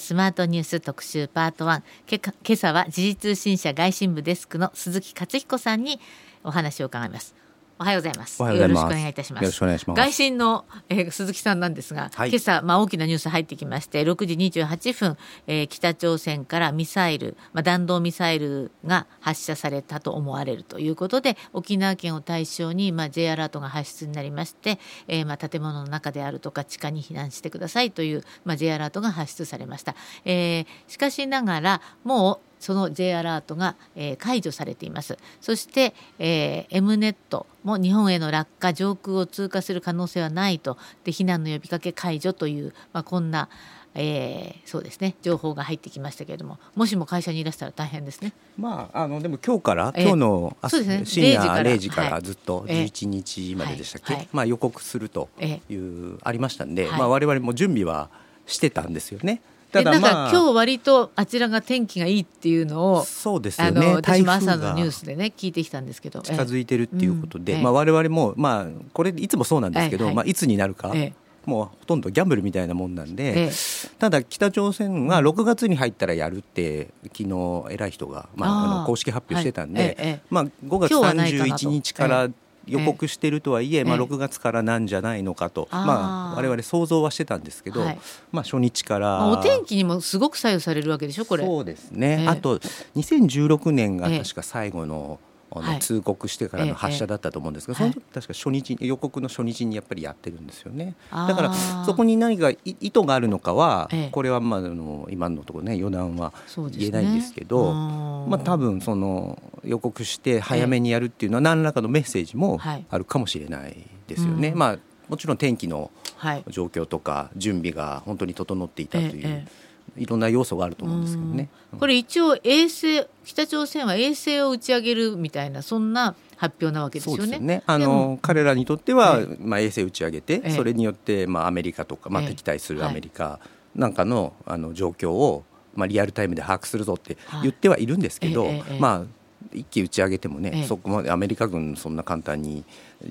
スマートニュース特集パート1けか今朝は時事通信社外信部デスクの鈴木克彦さんにお話を伺います。おはようございます。よろしくお願いいたします。よろしくお願いします。外信の、えー鈴木さんなんですが、はい。今朝まあ大きなニュース入ってきまして6時28分、えー北朝鮮からミサイル、まあ、弾道ミサイルが発射されたと思われるということで沖縄県を対象に、まあ、J アラートが発出になりまして、えーまあ、建物の中であるとか地下に避難してくださいという、まあ、J アラートが発出されました、えーしかしながらもうその J アラートが、えー解除されています。そして、えー、M ネットも日本への落下上空を通過する可能性はないと。で避難の呼びかけ解除という、まあ、こんな、えーそうですね情報が入ってきましたけれども。もしも会社にいらしたら大変ですね。まあ、あのでも今日から、ええ今日の朝そうですね。深夜0時から。0時かはい。らずっとええ11日まででしたっけ、はい。はい。まあ、予告するとえいう、ありましたんで、はい。まあ、我々も準備はしてたんですよね。でなんか、まあ、今日割とあちらが天気がいいっていうのをそうですあの私も朝のニュースでね聞いてきたんですけど。近づいてるっていうことで、ええ。まあ、我々も、まあ、これいつもそうなんですけど、はいはい。まあ、いつになるか、えもうほとんどギャンブルみたいなもんなんで、ええ。ただ北朝鮮は6月に入ったらやるって昨日偉い人が、まあ、あの公式発表してたん。で、まあ、5月今日はないかなと31日から予告してるとはいえ、まあ、ええ。6月からなんじゃないのかと、あー。まあ、我々想像はしてたんですけど、はい。まあ、初日から、まあ、お天気にもすごく左右されるわけでしょこれ。そうですね、ええ。あと2016年がええ。確か最後の,、あはい。の通告してからええの発射だったと思うんですけど、ええその時確か初日に予告の初日にやっぱりやってるんですよね。あー。だからそこに何かい意図があるのかは、ええ。これはまああの今のところね予断は言えないんですけどうんまあ多分その予告して早めにやるっていうのは何らかのメッセージもはい。あるかもしれないですよね。うん。まあもちろん天気のはい。状況とか準備が本当に整っていたという、ええいろんな要素があると思うんですけどね。これ一応衛星北朝鮮は衛星を打ち上げるみたいなそんな発表なわけですよね。ね。あの彼らにとっては、えまあ衛星打ち上げて、ええ。それによってまあアメリカとかまあええ。敵対するアメリカなんかのあの状況をまあリアルタイムで把握するぞって言ってはいるんですけど、まあ一気打ち上げてもね、ええ。そこまでアメリカ軍そんな簡単に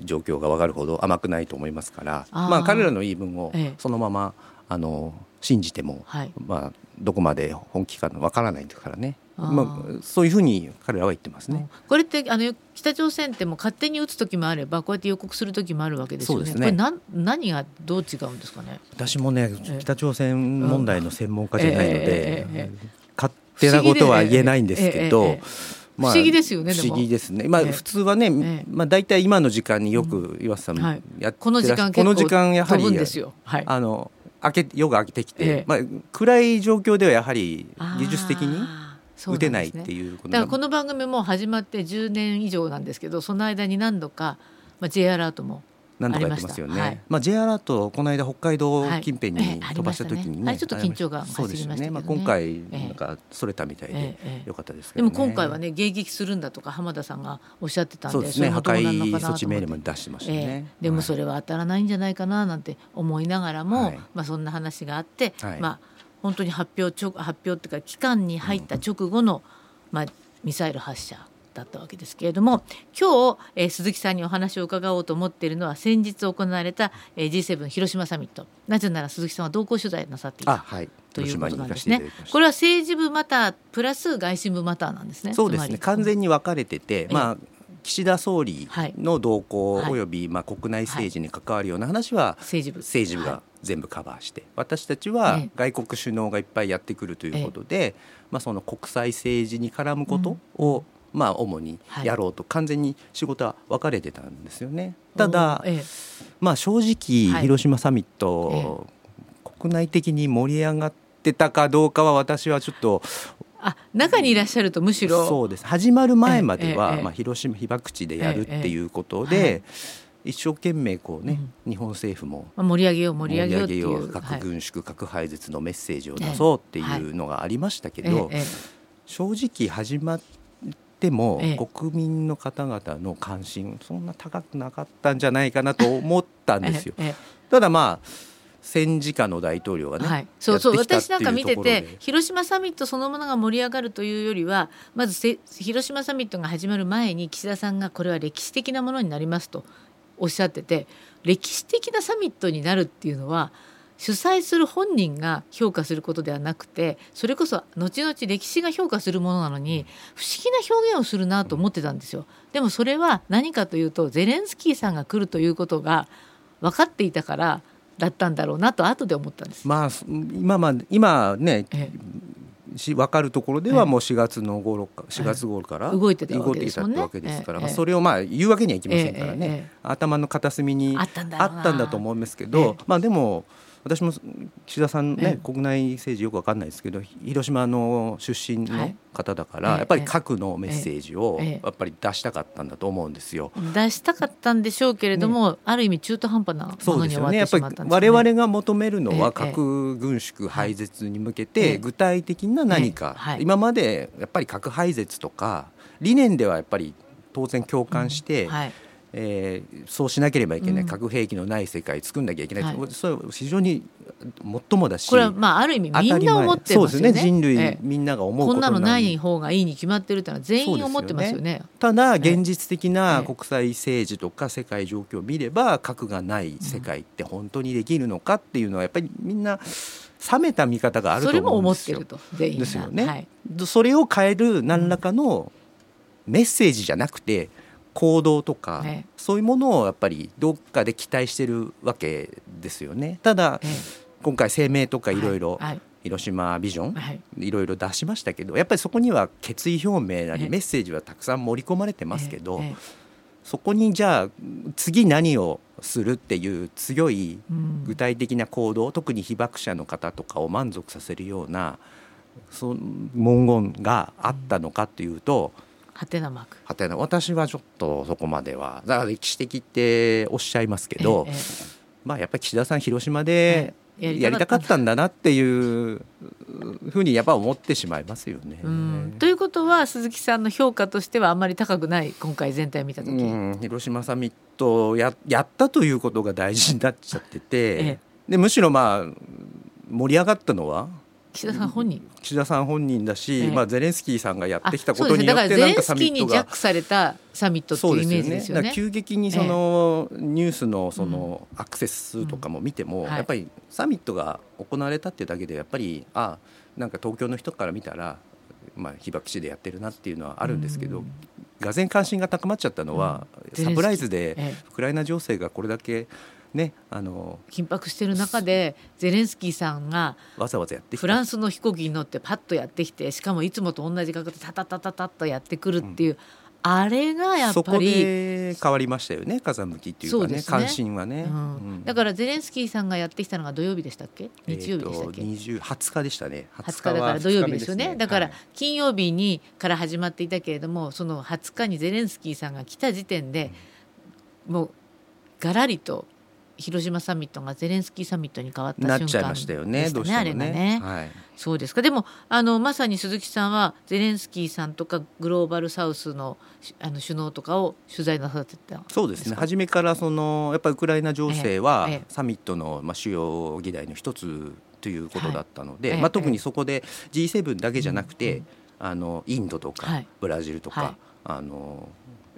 状況が分かるほど甘くないと思いますから、まあ彼らの言い分をええ。そのままあの信じても、はい。まあどこまで本気か分からないですからね。まあそういうふうに彼らは言ってますね。これってあの北朝鮮ってもう勝手に撃つ時もあればこうやって予告する時もあるわけですよね。ね。これなん何がどう違うんですかね？私もねええ。北朝鮮問題の専門家じゃないのええええええで勝手なことは言えないんですけど不思議でええええ不思議ですよね不思議ですね。まあええ。普通はねえまあ大体今の時間によく岩瀬さんはい。やってこの時間この時間やはり飛ぶんですよ。はい。あの明け夜が明けてきええ。てまあ暗い状況ではやはり技術的に打てないっていうことだからこの番組もう始まって10年以上なんですけどその間に何度か、まあ、J アラートも何度かやってますよありました。はい。ね。まあ J アラートこの間北海道はい。近辺ええに飛ばした時にね、ありましたねちょっと緊張感そうですよね。まあ走りましたけどね。今回ええ。なんかそれたみたいでええええ。よかったですけでどね。も今回はね迎撃するんだとか浜田さんがおっしゃってたんでそうですね。破壊措置命令も出してましたえね。え。でもそれれは当たらないんじゃないかななんて思いながらも、はい。まあ、そんな話があって、はい。まあ、本当に発表直発表っていうか期間に入った直後の、まあ、ミサイル発射だったわけですけれども今日、えー鈴木さんにお話を伺おうと思っているのは先日行われた、えー G7 広島サミット。なぜなら鈴木さんは同行取材なさっていたあはい。ということなんですね。これは政治部マタープラス外信部マターなんですね。そうですね。完全に分かれてて、えまあ岸田総理の動向はい。およびまあ国内政治に関わるような話は政治部。政治部が全部カバーして、私たちはええ。外国首脳がいっぱいやってくるということで、まあその国際政治に絡むことを、まあ主にやろうと完全に仕事は分かれてたんですよね。ただ、ええ。まあ正直、はい。広島サミット、国内的に盛り上がってたかどうかは私はちょっとあ中にいらっしゃるとむしろそうです。始まる前までは、ええええ。まあ、広島被爆地でやるっていうことええで、一生懸命こうね、日本政府もまあ盛り上げよう盛り上げよう核はい。軍縮、核廃絶のメッセージを出そうっていうのがありましたけど、えええ。正直始まっても、ええ。国民の方々の関心そんな高くなかったんじゃないかなと思ったんえですよ。ええただまあ戦時下の大統領がね、はい、そうそう私なんか見てって広島サミットそのものが盛り上がるというよりはまずせ広島サミットが始まる前に岸田さんがこれは歴史的なものになりますとおっしゃってて歴史的なサミットになるっていうのは主催する本人が評価することではなくてそれこそ後々歴史が評価するものなのに不思議な表現をするなと思ってたんですよ。でもそれは何かというとゼレンスキーさんが来るということが分かっていたからだったんだろうなと後で思ったんです。まあ今まあ今ね、ええ。し分かるところではもう4月の頃か4月頃から動いてたわけですわけですから、まあ、それをまあ言うわけにはいきませんからね、頭の片隅にあったんだと思うんですけど、まあでも私も岸田さんね、国内政治よく分かんないですけど広島の出身の方だから、やっぱり核のメッセージをやっぱり出したかったんだと思うんですよ。出したかったんでしょうけれども、ね、ある意味中途半端なものに終わってしまったんですね。我々が求めるのは核軍縮廃絶に向けて具体的な何か、今までやっぱり核廃絶とか理念ではやっぱり当然共感して、うん。はいえー、そうしなければいけない、うん、核兵器のない世界作んなきゃいけない、はい、それは非常に最もだしこれはまあある意味みんな思ってますよね。ね。人類、みんなが思うこんなのない方がいいに決まってるってのは全員思ってますよね、ね、ただ現実的な国際政治とか世界状況を見れば核がない世界って本当にできるのかっていうのはやっぱりみんな冷めた見方があると思うんですよ。それも思ってると全員ですよね、はい、それを変える何らかのメッセージじゃなくて、行動とか、ええ、そういうものをやっぱりどっかで期待してるわけですよね。ただ、え、今回声明とかい。ろい。ろ広島ビジョン、い。ろいろ出しましたけどやっぱりそこには決意表明なりメッセージはたくさん盛り込まれてますけど、そこにじゃあ次何をするっていう強い具体的な行動、うん、特に被爆者の方とかを満足させるようなその文言があったのかというと、うんはてなマークはてな私はちょっとそこまでは。だから歴史的っておっしゃいますけど、ええ、まあやっぱり岸田さん広島でやりたかったんだなっていうふうにやっぱ思ってしまいますよね。ということは鈴木さんの評価としてはあんまり高くない今回全体見た時、広島サミットややったということが大事になっちゃってて、え、でむしろまあ盛り上がったのは岸田さん本人。岸田さん本人だし、ええ、まあ、ゼレンスキーさんがやってきたことによってなんかサミットが、ジャックされたサミットっていうイメージですよね。ね。急激にその、ニュースのそのアクセス数とかも見ても、やっぱりサミットが行われたっていうだけでやっぱりあなんか東京の人から見たら、まあ、被爆地でやってるなっていうのはあるんですけど、がぜ関心が高まっちゃったのは、サプライズでウクライナ情勢がこれだけね、あの緊迫している中でゼレンスキーさんがわざわざやってフランスの飛行機に乗ってパッとやってきてしかもいつもと同じ角度でタタタタタッとやってくるっていう、うん、あれがやっぱり変わりましたよね風向きっていうかね、ね、関心はね、うん。うん、だからゼレンスキーさんがやってきたのが土曜日でしたっけ？日曜日でしたっけ、えー、20, 日でしたね。20日だから土曜日ですよね、ね、だから金曜日にから始まっていたけれどもその20日にゼレンスキーさんが来た時点で、もうがらりと広島サミットがゼレンスキーサミットに変わった瞬間でしたよね、ね、あれがね、はい、そうですか。でもあのまさに鈴木さんはゼレンスキーさんとかグローバルサウスのあの首脳とかを取材なさってたそうですね。初めからそのやっぱりウクライナ情勢はサミットの、まあ、主要議題の一つということだったので、はい、まあ、特にそこで G7 だけじゃなくて、うん、あのインドとかブラジルとか、はい、あの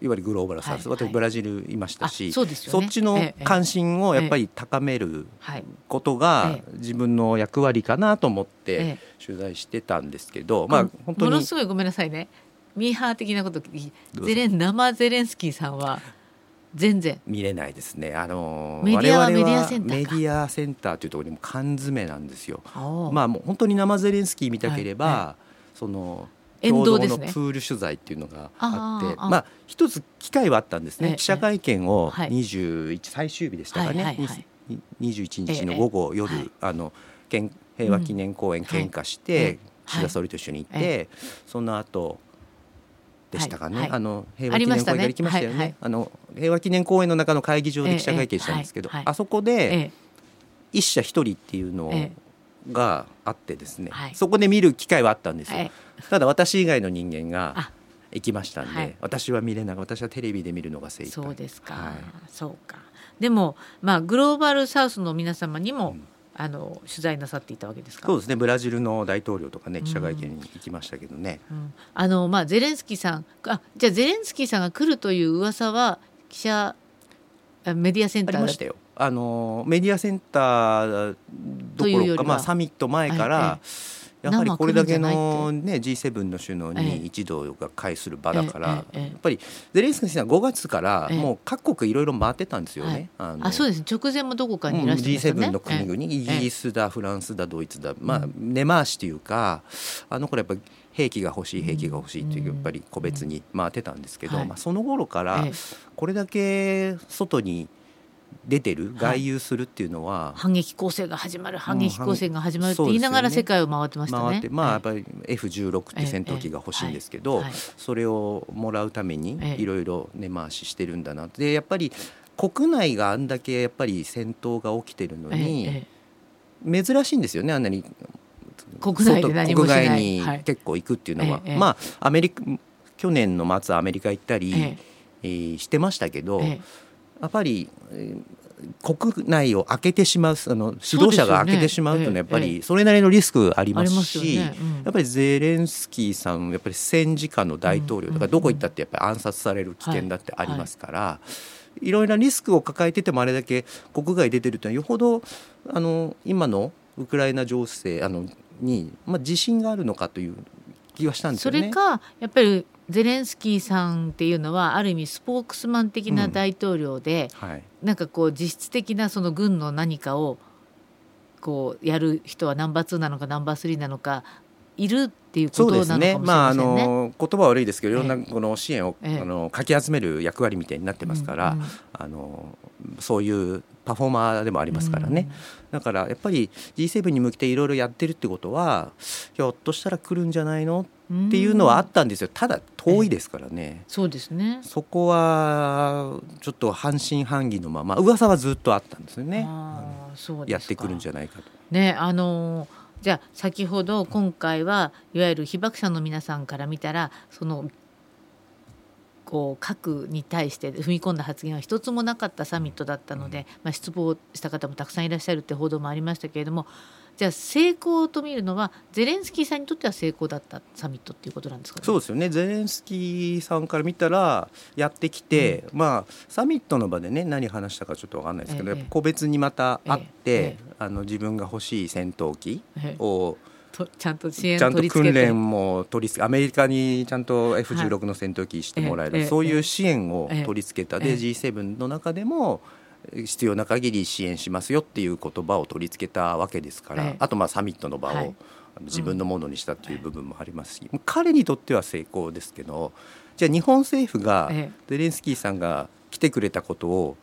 いわゆるグローバルサウス、はい、私ブラジルいましたしそ、ね,、っちの関心をやっぱり高めることが自分の役割かなと思って取材してたんですけど、まあ本当にものすごいごめんなさいね。ミーハー的なことゼレン生ゼレンスキーさんは全然。見れないですね。あのメディアはメディアセンターメディアセンターというところにも缶詰なんですよ。まあもう本当に生ゼレンスキー見たければ、はい。はい、その共同のプール取材っていうのがあって、まあ一つ機会はあったんですね、記者会見を21、最終日でしたかね、はいはい、21日の午後、夜、あの平和記念公園献花して、岸田総理と一緒に行って、その後でしたかね、あの平和記念公園が行きましたよね。あの平和記念公園の中の会議場で記者会見したんですけど、あそこで一社一人っていうのを、があってですね、はい、そこで見る機会はあったんですよ、はい、ただ私以外の人間が行きましたんで、はい、私は見れなく私はテレビで見るのが精一そうですか、そうか。でもまあグローバルサウスの皆様にも、うん、あの取材なさっていたわけですか？そうですね。ブラジルの大統領とかね記者会見に行きましたけどね、うん、あのまあゼレンスキーさんあじゃあゼレンスキーさんが来るという噂は記者メディアセンターありましたよあのメディアセンターどころかまあ、サミット前から、やはりこれだけの、ね、G7 の首脳に一同が会する場だから、やっぱりゼレンスキーさんは5月からもう各国いろいろ回ってたんですよね。ああそうです。直前もどこかにいらっしゃいましたね。G7 の国々、イギリスだフランスだドイツだ、まあ、根回しというかあの頃やっぱり兵器が欲しい兵器が欲しいっていうやっぱり個別に回ってたんですけど、まあ、その頃からこれだけ外に出てる外遊するっていうのは、はい、反撃攻勢が始まる反撃攻勢が始まるって言いながら世界を回ってましたね。ね。まあやっぱり F16 って戦闘機が欲しいんですけど、それをもらうためにいろいろ根回ししてるんだなでやっぱり国内があんだけやっぱり戦闘が起きてるのに、珍しいんですよねあんなに。国内で何もしない。国外に結構行くっていうのは、まあアメリカ去年の末アメリカ行ったり、ええ。してましたけど、やっぱり国内を開けてしまうあの指導者が開けてしまうというのはやっぱりそれなりのリスクありますしやっぱりゼレンスキーさんやっぱり戦時下の大統領だからどこ行ったってやっぱり暗殺される危険だってありますから。いろいろなリスクを抱えててもあれだけ国外出てるというのはよほどあの今のウクライナ情勢あのに、まあ、自信があるのかという気はしたんですよね。それかやっぱりゼレンスキーさんっていうのはある意味スポークスマン的な大統領で、うんはい、なんかこう実質的なその軍の何かをこうやる人はナンバー2なのかナンバー3なのかいるっていうことなのかもしれませんね。まああの言葉は悪いですけど、いろんなこの支援を、ええ、あのかき集める役割みたいになってますから、うんうん、あのそういうパフォーマーでもありますからね、うん、だからやっぱり G7 に向けていろいろやってるってことはひょっとしたら来るんじゃないのっていうのはあったんですよ。ただ遠いですからね、そうですね。そこはちょっと半信半疑のまま噂はずっとあったんですよね、うん、やってくるんじゃないかと。ねあのーじゃあ先ほど今回はいわゆる被爆者の皆さんから見たらそのこう核に対して踏み込んだ発言は一つもなかったサミットだったので、まあ、失望した方もたくさんいらっしゃるって報道もありましたけれどもじゃあ成功と見るのはゼレンスキーさんにとっては成功だったサミットっていうことなんですか、ね、そうですよね。ゼレンスキーさんから見たらやってきて、うん、まあサミットの場でね何話したかちょっと分かんないですけど、ええ、個別にまた会って、え、あの自分が欲しい戦闘機を、ちゃんと支援ちゃんと訓練も取り付けアメリカにちゃんと F16 の戦闘機してもらえる、はい、そういう支援を取り付けた。で、G7 の中でも必要な限り支援しますよっていう言葉を取り付けたわけですから、あとまあサミットの場を自分のものにしたという部分もあります。し、うん、彼にとっては成功ですけどじゃあ日本政府がゼレンスキーさんが来てくれたことを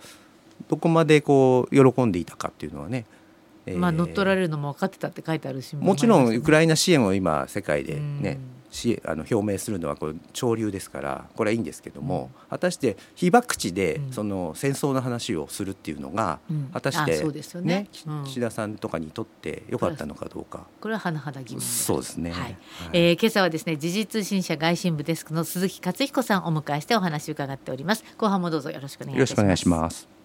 どこまでこう喜んでいたかっていうのはねまあ、乗っ取られるのも分かってたって書いてあるしもちろんウクライナ支援を今世界でね、しあの表明するのはこれ潮流ですからこれはいいんですけども、うん、果たして被爆地でその戦争の話をするっていうのが、うん、果たしてね、ねうん、岸田さんとかにとってよかったのかどうか。これは甚だ疑問そうですね、はい。はい、えー、今朝はですね時事通信社外信部デスクの鈴木克彦さんをお迎えしてお話を伺っております。後半もどうぞよろしくお願いします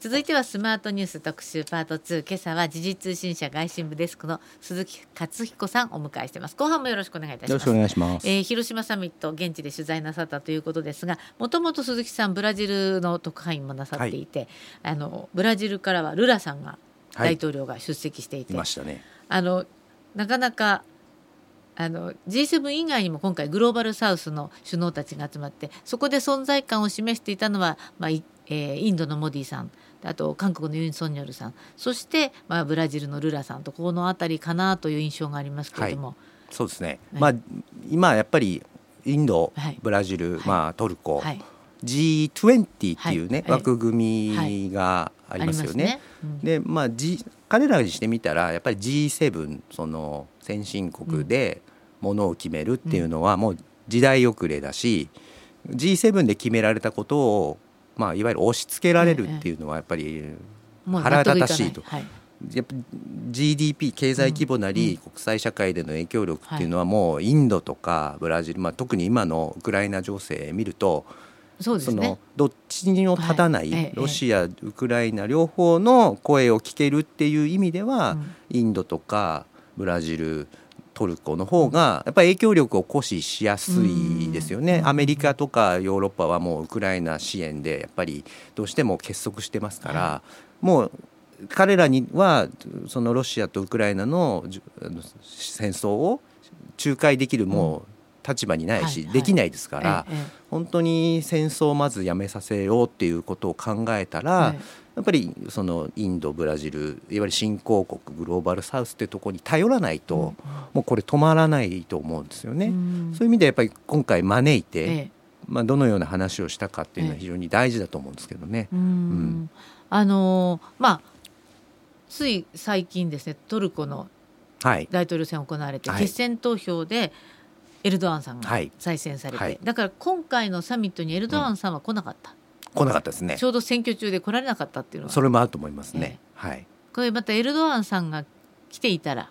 続いてはスマートニュース特集パート2今朝は時事通信社外信部デスクの鈴木克彦さんをお迎えしてます。後半もよろしくお願いいたします。よろしくお願いします、えー、広島サミット現地で取材なさったということですがもともと鈴木さんブラジルの特派員もなさっていて、はい、あのブラジルからはルラさんが大統領が出席していて、はい、いね、あのなかなかあの G7 以外にも今回グローバルサウスの首脳たちが集まってそこで存在感を示していたのは、まあえー、インドのモディさんあと韓国のユン・ソンニョルさん。そして、まあ、ブラジルのルラさんとこの辺りかなという印象がありますけれども、はい、そうですね、はい、まあ、今やっぱりインド、ブラジル、まあ、トルコ、はい、G20 っていうね、枠組みがありますよね。ね。うん、でまあ、G、彼らにしてみたらやっぱり G7 その先進国でものを決めるっていうのはもう時代遅れだし、G7 で決められたことをまあ、いわゆる押し付けられるっていうのはやっぱり腹立たしいと。やっぱ GDP 経済規模なり国際社会での影響力っていうのはもうインドとかブラジル、まあ、特に今のウクライナ情勢見るとそのどっちにも立たないロシア、ウクライナ両方の声を聞けるっていう意味では、インドとかブラジルトルコの方がやっぱり影響力を行使しやすいですよね。アメリカとかヨーロッパはもうウクライナ支援でやっぱりどうしても結束してますから、もう彼らにはそのロシアとウクライナの戦争を仲介できるもう立場にないし、できないですから、本当に戦争をまずやめさせようっていうことを考えたら、やっぱりそのインドブラジルいわゆる新興国グローバルサウスってところに頼らないと、もうこれ止まらないと思うんですよね。そういう意味でやっぱり今回招いて、まあ、どのような話をしたかっていうのは非常に大事だと思うんですけどね。うん。あのまあつい最近ですねトルコの大統領選行われて、はい、決選投票でエルドアンさんが再選されて、はい、だから今回のサミットにエルドアンさんは来なかった、うん、来なかったですね。ちょうど選挙中で来られなかったっていうのはそれもあると思いますね、えー、はい。これまたエルドアンさんが来ていたら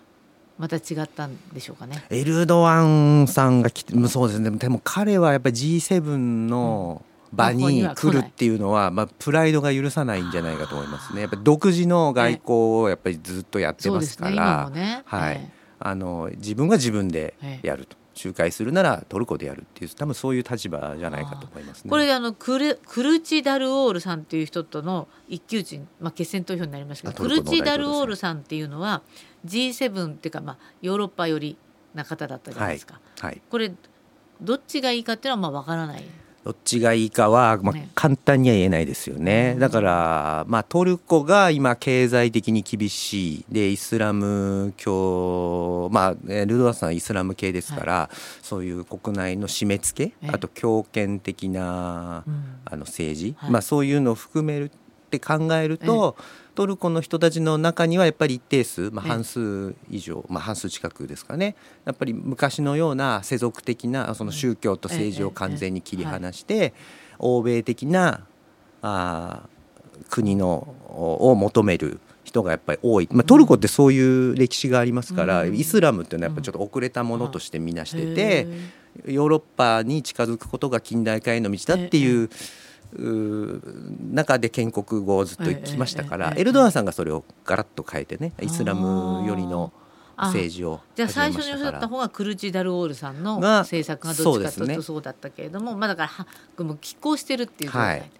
また違ったんでしょうかね。エルドアンさんが来てそうですね。でも彼はやっぱり G7 の、うん。場に来るっていうのは、まあ、プライドが許さないんじゃないかと思いますね。やっぱ独自の外交をやっぱりずっとやってますから、ね。はい、あの自分が自分でやると。仲介するならトルコでやるっていう多分そういう立場じゃないかと思いますね。これあのクルクルチダルオールさんっていう人との一騎打ち、まあ、決選投票になりましたけどクルチダルオールさんっていうのは G7 っていうか、まあ、ヨーロッパ寄りな方だったじゃないですか。はい、はい、これどっちがいいかっていうのはまあ分からない。どっちがいいかは、まあ、簡単には言えないですよね。だから、まあ、トルコが今経済的に厳しい。でイスラム教、まあ、ルドワさんはイスラム系ですから、はい、そういう国内の締め付けあと強権的な、あの政治、はい、まあ、そういうのを含めるって考えると。トルコの人たちの中にはやっぱり一定数、まあ、半数以上、まあ、半数近くですかね。やっぱり昔のような世俗的なその宗教と政治を完全に切り離して、欧米的なあ国のを求める人がやっぱり多い、まあ、トルコってそういう歴史がありますから、イスラムっていうのはやっぱちょっと遅れたものとしてみなしてて、ヨーロッパに近づくことが近代化への道だっていう。中で建国後ずっと言ってきましたから、エルドアンさんがそれをガラッと変えてねイスラム寄りの政治をじゃあ最初におっしゃった方がクルチダルオールさんの政策がどっちかというとそうだったけれども、ね、まあだからもう拮抗してるっていう状態、はい。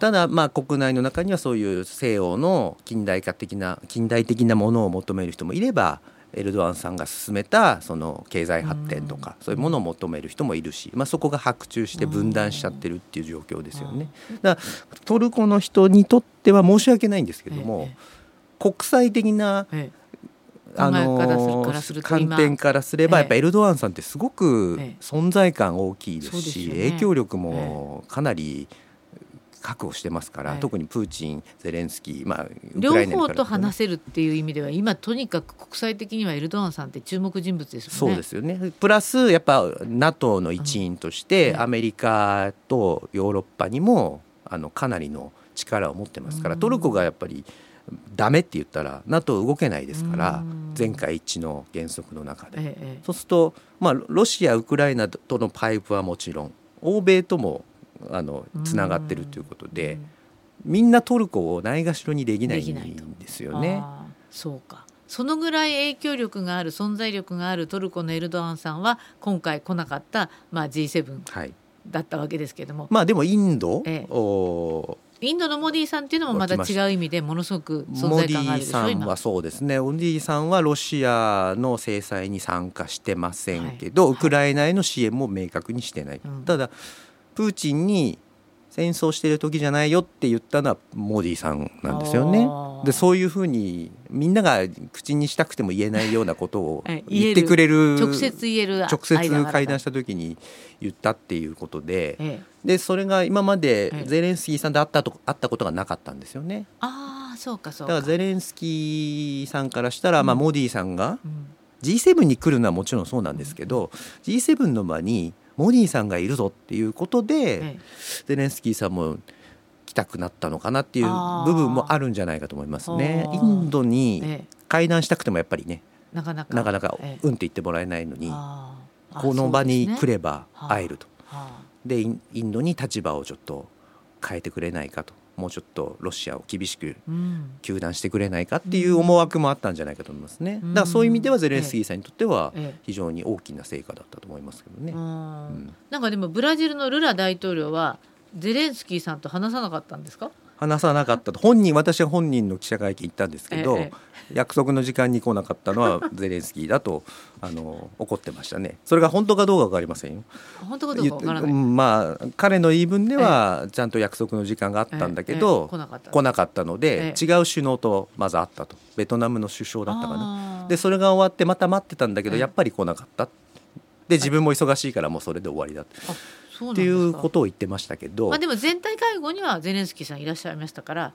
ただまあ国内の中にはそういう西洋の近代化的な近代的なものを求める人もいればエルドアンさんが進めたその経済発展とかそういうものを求める人もいるし、まあ、そこが白昼して分断しちゃってるっていう状況ですよね。だからトルコの人にとっては申し訳ないんですけども、国際的な、あの観点からすればやっぱエルドアンさんってすごく存在感大きいですし影響力もかなり確保してますから、はい、特にプーチン、ゼレンスキー、まあ、両方と話せるっていう意味では今とにかく国際的にはエルドアンさんって注目人物ですよね。そうですよね。プラスやっぱ NATO の一員として、アメリカとヨーロッパにもあのかなりの力を持ってますから、トルコがやっぱりダメって言ったら NATO 動けないですから全会一致の原則の中で、ええ、そうすると、まあ、ロシアウクライナとのパイプはもちろん欧米ともあのつながってるということで、みんなトルコをないがしろにできないんですよね。そうか。そのぐらい影響力がある存在力があるトルコのエルドアンさんは今回来なかった、まあ、G7 だったわけですけれども、はい、まあでもインド、ええ、インドのモディさんっていうのもまた。違う意味でものすごく存在感があるでしょモディさんはそうですね。モディさんはロシアの制裁に参加してませんけど、はい、ウクライナへの支援も明確にしてない、はい、ただプーチンに戦争してる時じゃないよって言ったのはモディさんなんですよね。でそういうふうにみんなが口にしたくても言えないようなことを言ってくれる直接言える直接会談した時に言ったっていうことで、ええ、でそれが今までゼレンスキーさんで会ったと会ったことがなかったんですよね。あそうかそうだからゼレンスキーさんからしたら、まあ、モディさんが G7 に来るのはもちろんそうなんですけど、G7 の場にモディさんがいるぞっていうことで、ゼレンスキーさんも来たくなったのかなっていう部分もあるんじゃないかと思いますね。インドに会談したくてもやっぱりね、なかなか。なかなかうんって言ってもらえないのに、この場に来れば会えると。でインドに立場をちょっと変えてくれないかともうちょっとロシアを厳しく糾弾してくれないかっていう思惑もあったんじゃないかと思いますね。だからそういう意味ではゼレンスキーさんにとっては非常に大きな成果だったと思いますけどね。うん、なんかでもブラジルのルラ大統領はゼレンスキーさんと話さなかったんですか？話さなかったと。本人私は本人の記者会見行ったんですけど、ええ、約束の時間に来なかったのは ゼレンスキーだとあの怒ってましたね。それが本当かどうか分かりませんよ。本当かどうか分からない。まあ彼の言い分ではちゃんと約束の時間があったんだけど、来なかった。来なかったので、違う首脳とまず会ったと。ベトナムの首相だったかな。でそれが終わってまた待ってたんだけど、やっぱり来なかった。で自分も忙しいからもうそれで終わりだっていうことを言ってましたけど、まあ、でも全体会合にはゼレンスキーさんいらっしゃいましたから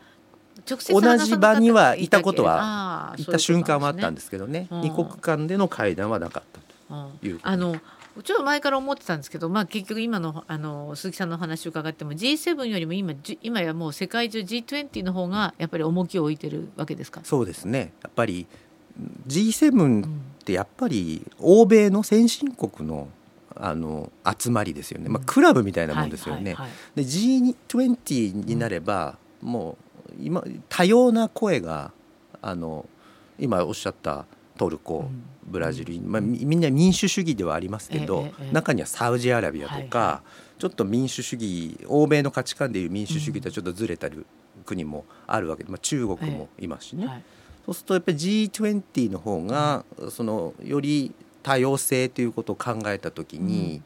同じ場にはいたことは行った瞬間はあったんですけどね、二国間での会談はなかったというあのちょっと前から思ってたんですけど、まあ、結局今のあの鈴木さんの話を伺っても G7 よりも今今やもう世界中 G20 の方がやっぱり重きを置いてるわけですか？そうですね。やっぱり G7 ってやっぱり欧米の先進国のあの集まりですよね、まあ、クラブみたいなもんですよね。で G20 になれば、もう今多様な声があの今おっしゃったトルコ、ブラジル、まあ、みんな民主主義ではありますけど、中にはサウジアラビアとか、ちょっと民主主義欧米の価値観でいう民主主義とはちょっとずれたる国もあるわけで、まあ、中国もいますしね。そうするとやっぱり G20 の方がそのより多様性ということを考えた時に、うん、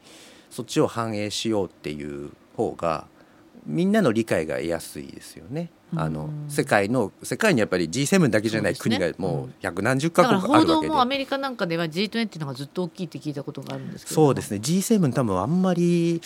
そっちを反映しようっていう方がみんなの理解が得やすいですよね。あの世界の世界にやっぱり G7 だけじゃない国がもう百何十カ国あるわけで、報道もアメリカなんかでは G20 のがずっと大きいって聞いたことがあるんですけど。そうですね。G7 多分あんまり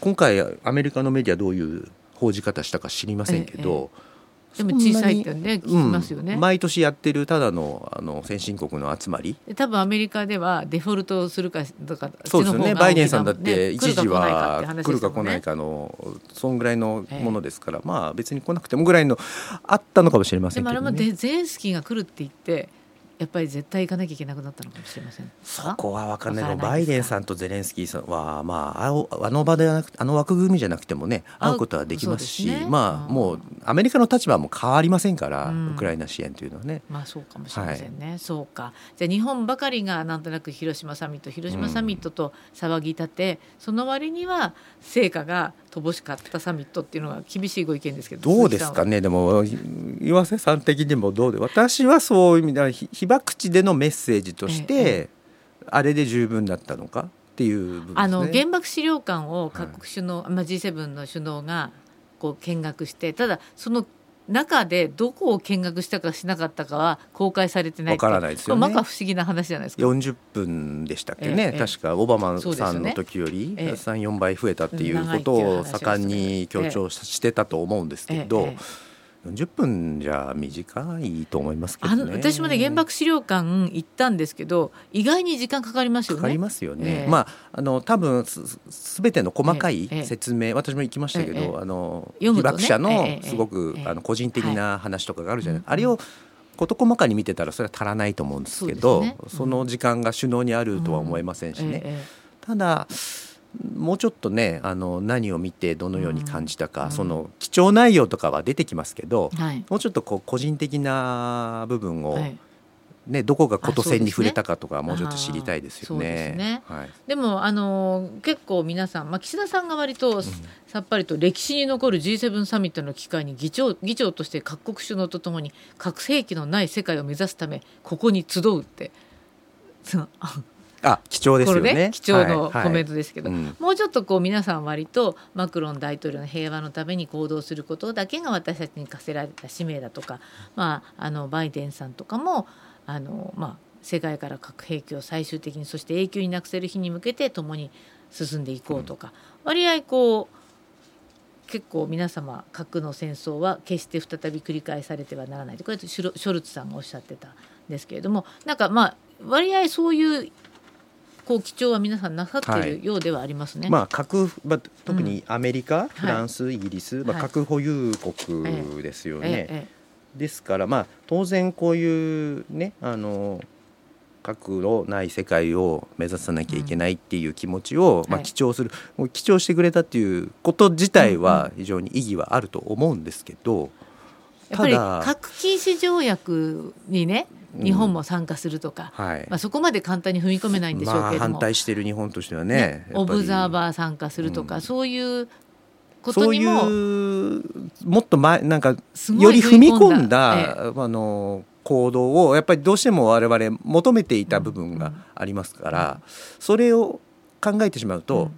今回アメリカのメディアどういう報じ方したか知りませんけど、ええでも小さいってね聞きますよね、うん、毎年やってるただのあの先進国の集まり。多分アメリカではデフォルトするかとかそうですよね。バイデンさんだって一時は来るか来ないかのそんぐらいのものですから、まあ別に来なくてもぐらいのあったのかもしれませんけど、ね、でもあれもゼンスキーが来るって言ってやっぱり絶対行かなきゃいけなくなったのかもしれませんそこは分かんない。けどバイデンさんとゼレンスキーさんは、まあ、あの場ではなくあの枠組みじゃなくてもね会うことはできますし、ね、まあもうアメリカの立場も変わりませんから、うん、ウクライナ支援というのはね。まあそうかもしれませんね、はい、そうか。じゃあ日本ばかりがなんとなく広島サミット広島サミットと騒ぎ立て、うん、その割には成果が乏しかったサミットっていうのは厳しいご意見ですけどどうですかね。でも岩瀬さん的にもどうで私はそういう意味では被爆地でのメッセージとして、ええ、あれで十分だったのかっていう、ね、あの原爆資料館を各国首脳、はい、まあ、G7 の首脳がこう見学してただその中でどこを見学したかしなかったかは公開されてないわからないですよね。まか不思議な話じゃないですか。40分でしたっけね、ええ、確かオバマさんの時より34倍増えたっていうことを盛んに強調してたと思うんですけど。40分じゃ短いと思いますけど、ね、私もね原爆資料館行ったんですけど意外に時間かかりますよね。かかりますよね。えー、まああの多分すべての細かい説明、えー、私も行きましたけど、えー、あの、ね、被爆者のすごく、あの個人的な話とかがあるじゃない、はい、あれを事細かに見てたらそれは足らないと思うんですけど、ね。うん、その時間が首脳にあるとは思えませんしね。ただもうちょっとねあの何を見てどのように感じたか、うん、その貴重内容とかは出てきますけど、はい、もうちょっとこう個人的な部分を、はい。ね、どこがこと線に触れたかとか、もうちょっと知りたいですよね。でね。はい、でもあの結構皆さん、まあ、岸田さんが割とさっぱりと歴史に残る G7 サミットの機会に議長議長として各国首脳とともに核兵器のない世界を目指すためここに集うって。あ貴重ですよね、ね、貴重のコメントですけど、はい。はいうん、もうちょっとこう皆さん割とマクロン大統領の平和のために行動することだけが私たちに課せられた使命だとか、まあ、あのバイデンさんとかもあの、まあ、世界から核兵器を最終的にそして永久になくせる日に向けて共に進んでいこうとか、うん、割合こう結構皆様核の戦争は決して再び繰り返されてはならないとこれショルツさんがおっしゃってたんですけれどもなんかまあ割合そういうこう基調は皆さんなさってい。るようではありますね。はい、まあ核、まあ、特にアメリカ、うん、フランス、イギリス、まあ、核保有国ですよね。はいえええ、ですからまあ当然こういうねあの核のない世界を目指さなきゃいけないっていう気持ちを、まあ、記帳する、はい、記帳してくれたっていうこと自体は非常に意義はあると思うんですけど、やっぱり核禁止条約にね日本も参加するとか、うんはい、まあ、そこまで簡単に踏み込めないんでしょうけども、まあ、反対している日本としてはね、ね、オブザーバー参加するとか、うん、そういうことにもそういうもっと前なんかより踏み込んだ、ええ、あの行動をやっぱりどうしても我々求めていた部分がありますから、それを考えてしまうと、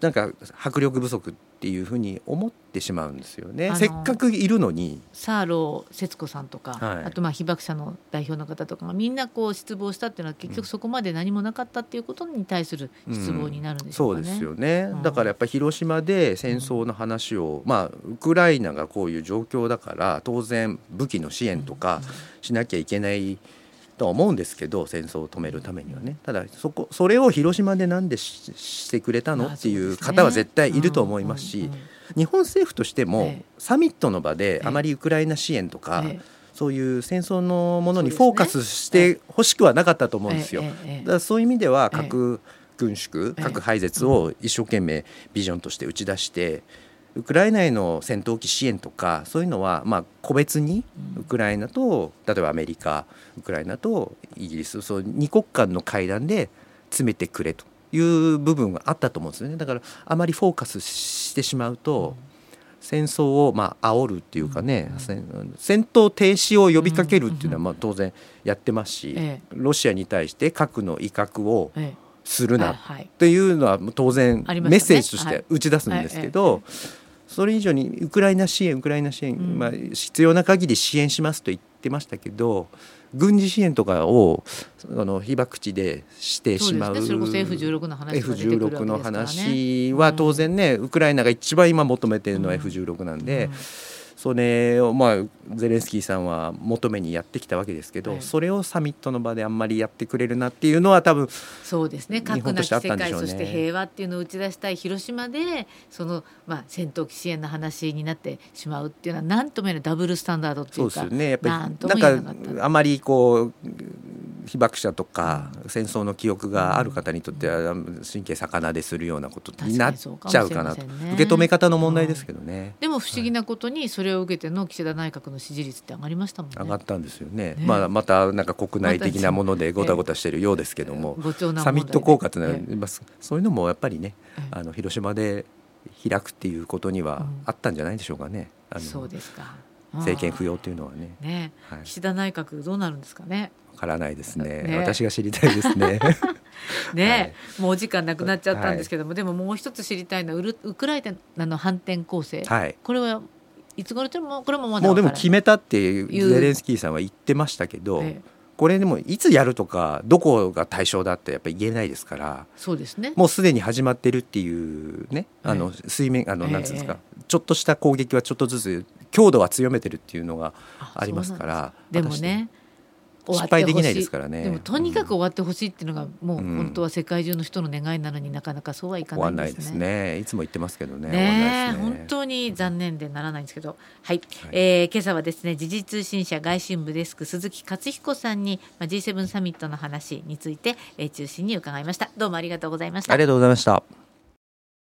なんか迫力不足っていうふうに思ってしまうんですよね。せっかくいるのに。サーロー節子さんとか、はい、あとまあ被爆者の代表の方とかがみんなこう失望したっていうのは結局そこまで何もなかったっていうことに対する失望になるんでしょうかね、うん、そうですよね、だからやっぱり広島で戦争の話を、まあウクライナがこういう状況だから当然武器の支援とかしなきゃいけない、うんとは思うんですけど戦争を止めるためにはね。ただそこそれを広島で何でしてくれたの？っていう方は絶対いると思いますし日本政府としてもサミットの場であまりウクライナ支援とかそういう戦争のものにフォーカスしてほしくはなかったと思うんですよ。だからそういう意味では核軍縮核廃絶を一生懸命ビジョンとして打ち出してウクライナへの戦闘機支援とかそういうのはまあ個別にウクライナと例えばアメリカウクライナとイギリスそう2国間の会談で詰めてくれという部分があったと思うんですよね。だからあまりフォーカスしてしまうと、戦争をまあ煽るっていうかね、戦闘停止を呼びかけるっていうのはまあ当然やってますし、ロシアに対して核の威嚇をするなっていうのは当然メッセージとして打ち出すんですけど。それ以上にウクライナ支援ウクライナ支援、うん、まあ、必要な限り支援しますと言ってましたけど軍事支援とかをあの被爆地でしてしまうう、ね、それこそ F16 の話 F16 の話は当然ね、うん、ウクライナが一番今求めているのは F16 なんで。うんそれを、まあ、ゼレンスキーさんは求めにやってきたわけですけど、はい、それをサミットの場であんまりやってくれるなっていうのは多分そうですね。核なき世界、ね、そして平和っていうのを打ち出したい広島でその、まあ、戦闘機支援の話になってしまうっていうのは何とも言えないダブルスタンダードっていうかそうですよね。やっぱりなんかあまりこう被爆者とか戦争の記憶がある方にとっては神経逆なでするようなことになっちゃうかなと、ね、受け止め方の問題ですけどね、でも不思議なことにそれを受けての岸田内閣の支持率って上がりましたもんね。上がったんですよね、ね、まあ、またなんか国内的なものでごたごたしているようですけども、サミット効果というのは、そういうのもやっぱりね、あの広島で開くっていうことにはあったんじゃないでしょうかね。あのそうですか。政権不要というのはね。ね、はい、岸田内閣どうなるんですかね。わからないですね、ね、私が知りたいですね。ね、はい、もうお時間なくなっちゃったんですけども、はい、でももう一つ知りたいのはウクライナの反転攻勢、はい、これはいつ頃でもこれもまだもうでも決めたっていうゼレンスキーさんは言ってましたけど、ええ、これでもいつやるとかどこが対象だってやっぱり言えないですからそうですね。もうすでに始まってるっていうねあの水面あのなんつうんですか、ちょっとした攻撃はちょっとずつ強度は強めてるっていうのがありますからでもね失敗できないですからね。でもとにかく終わってほしいっていうのが、もう本当は世界中の人の願いなのになかなかそうはいかないですね。ですね。いつも言ってますけどね。ね本当に残念でならないんですけど、はい、はい、えー、今朝はですね時事通信社外信部デスク鈴木克彦さんに、まあ、G7 サミットの話について、えー、中心に伺いました。どうもありがとうございました。ありがとうございました